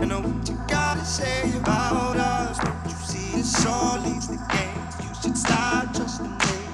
I know what you gotta say about us. Don't you see it's all leaves the game? You should start to me.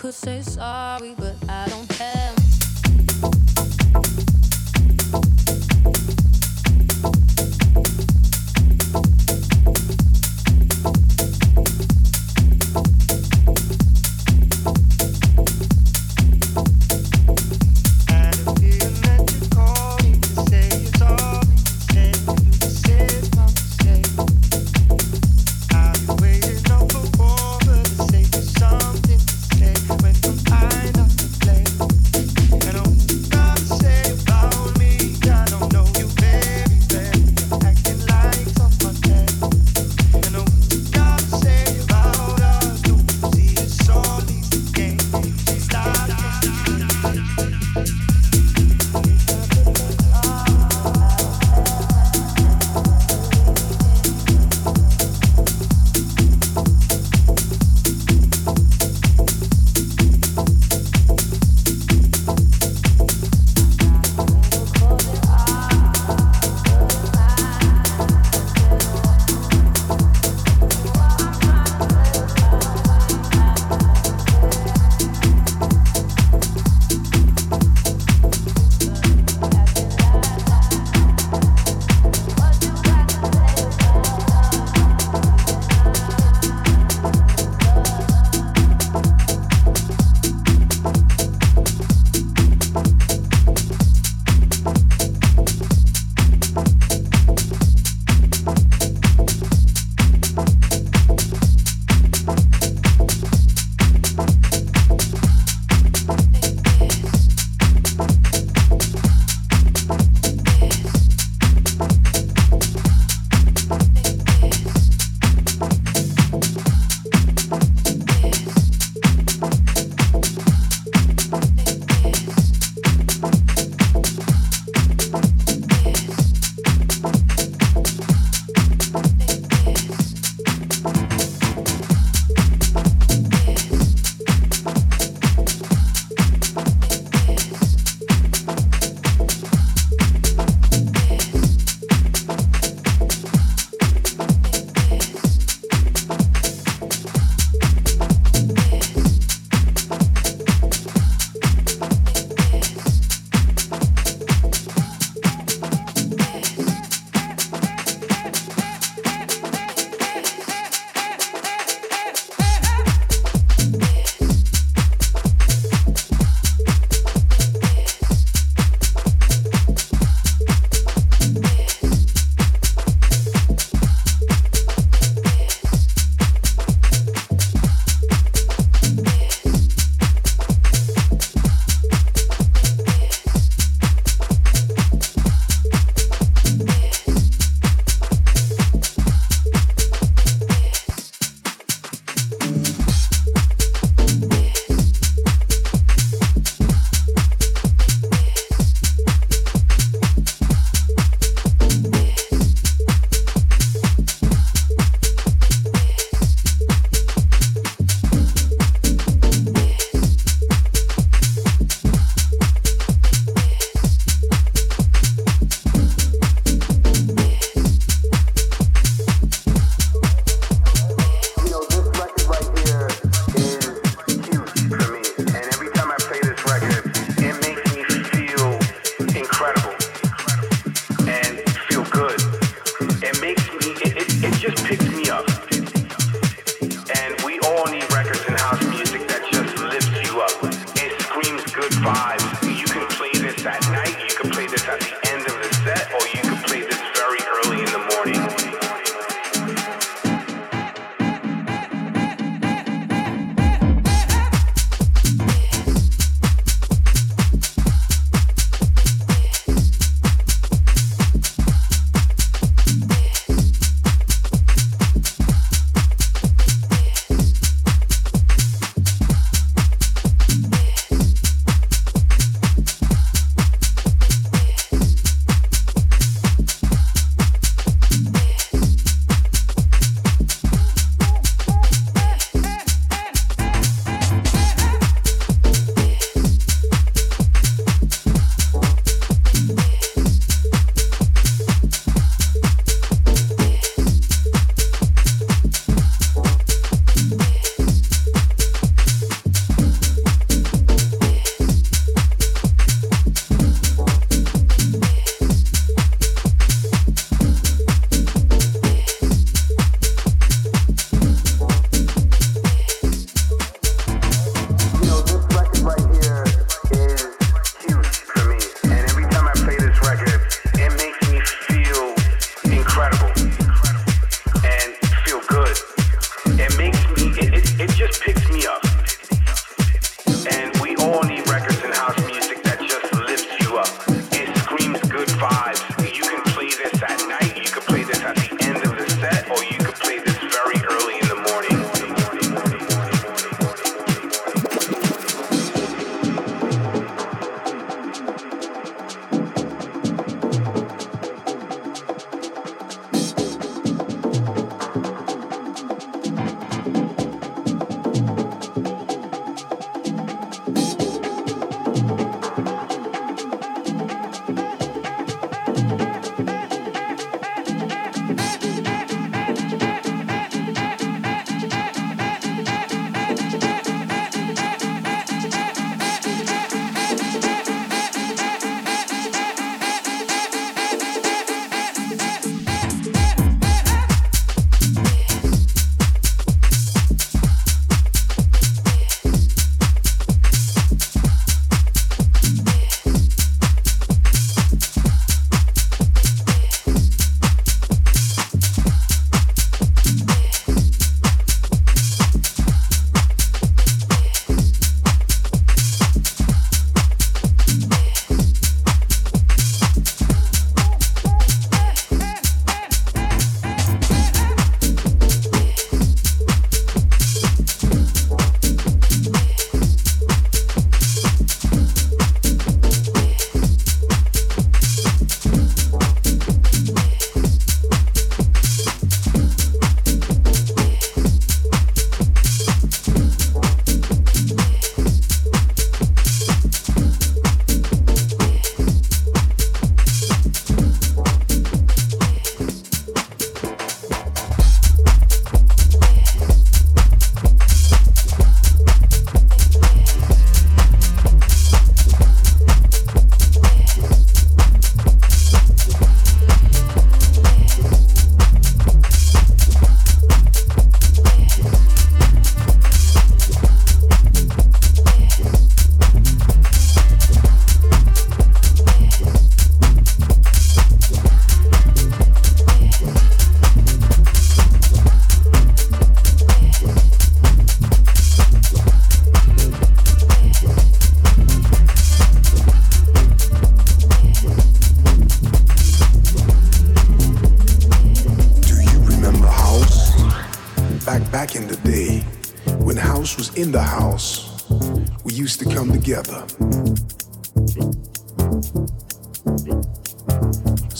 Play.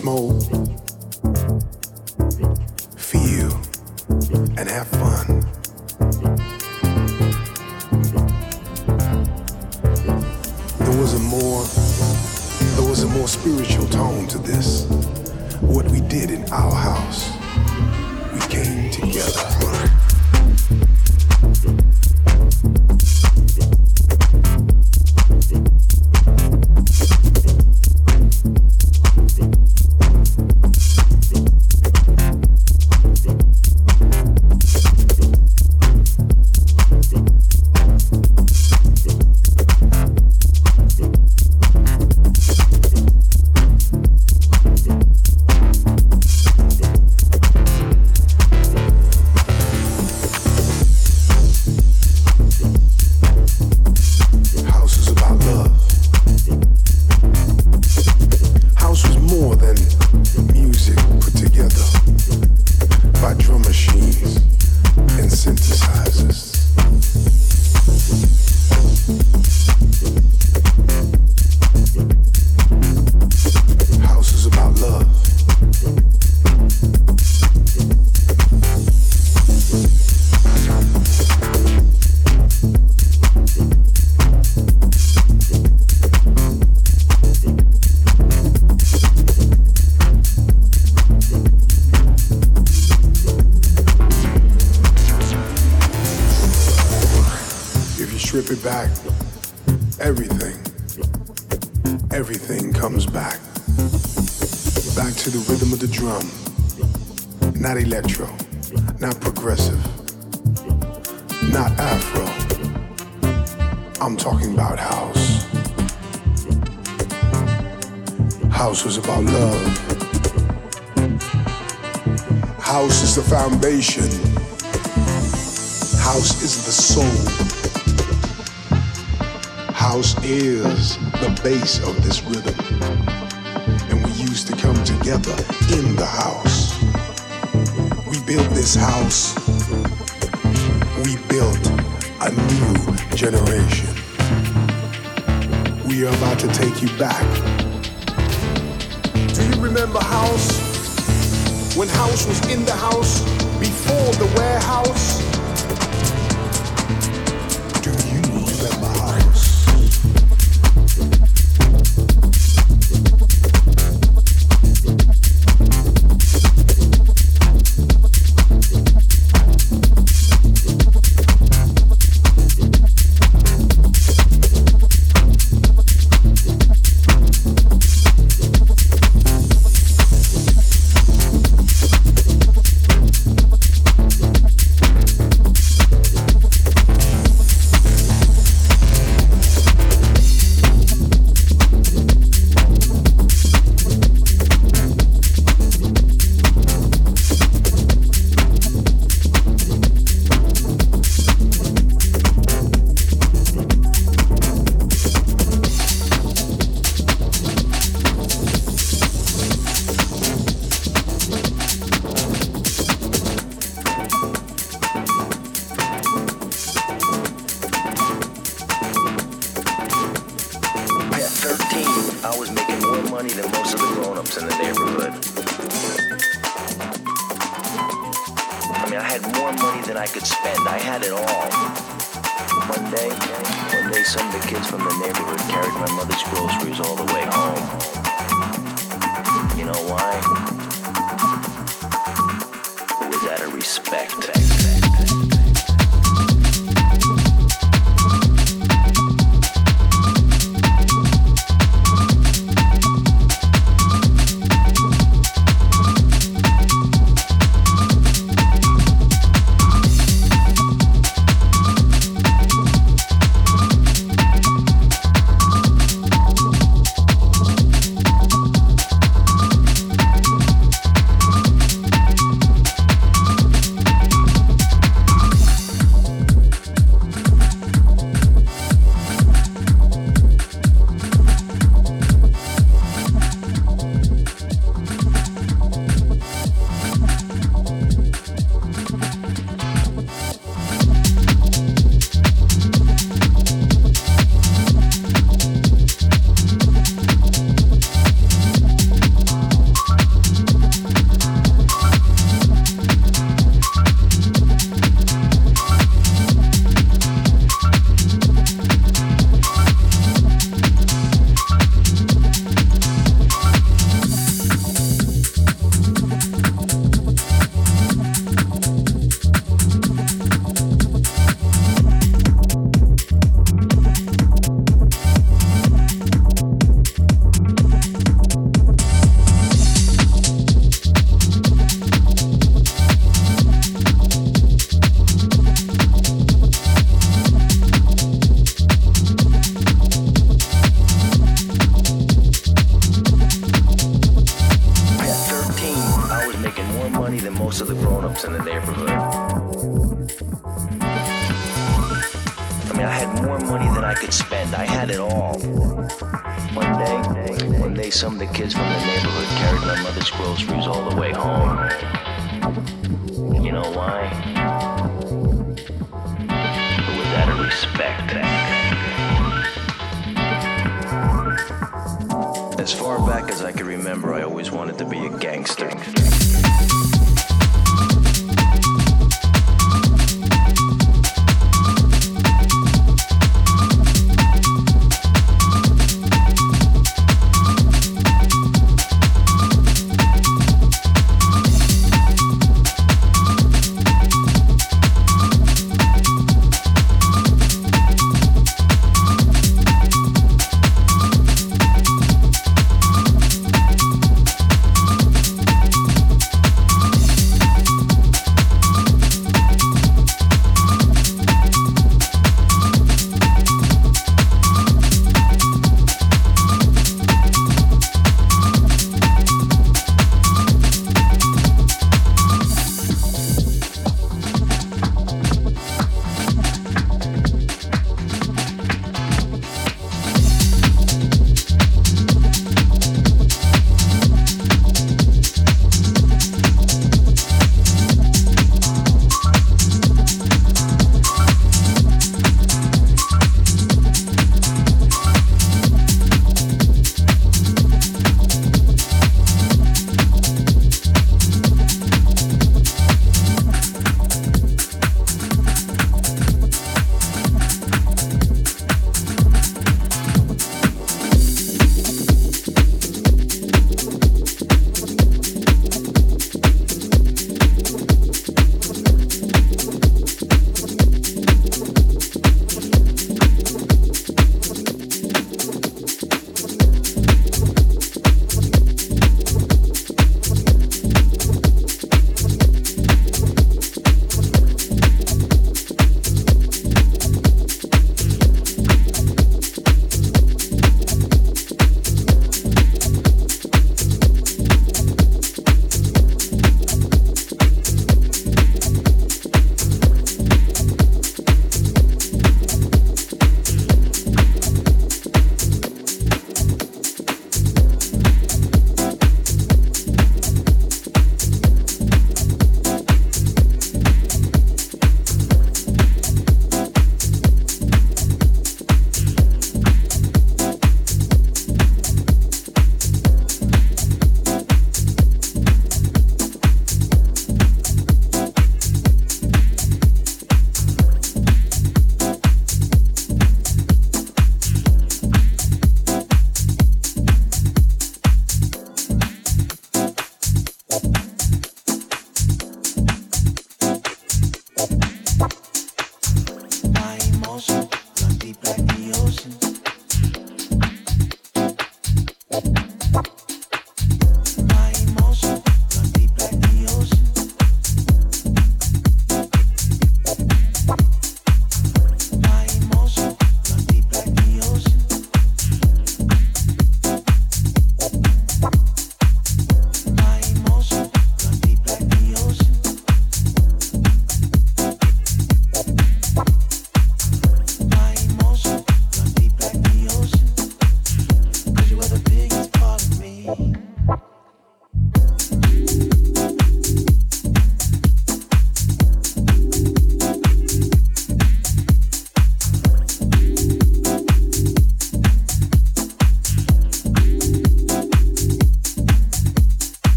smoke, feel, and have fun. house is the base of this rhythm. And we used to come together in the house. We built this house. We built a new generation. We are about to take you back. Do you remember house? When house was in the house, before the warehouse?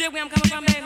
Dig where I'm coming from, baby?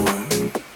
one.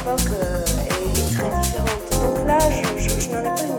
époque euh, est très différente. Donc là, je, je, je n'en ai pas une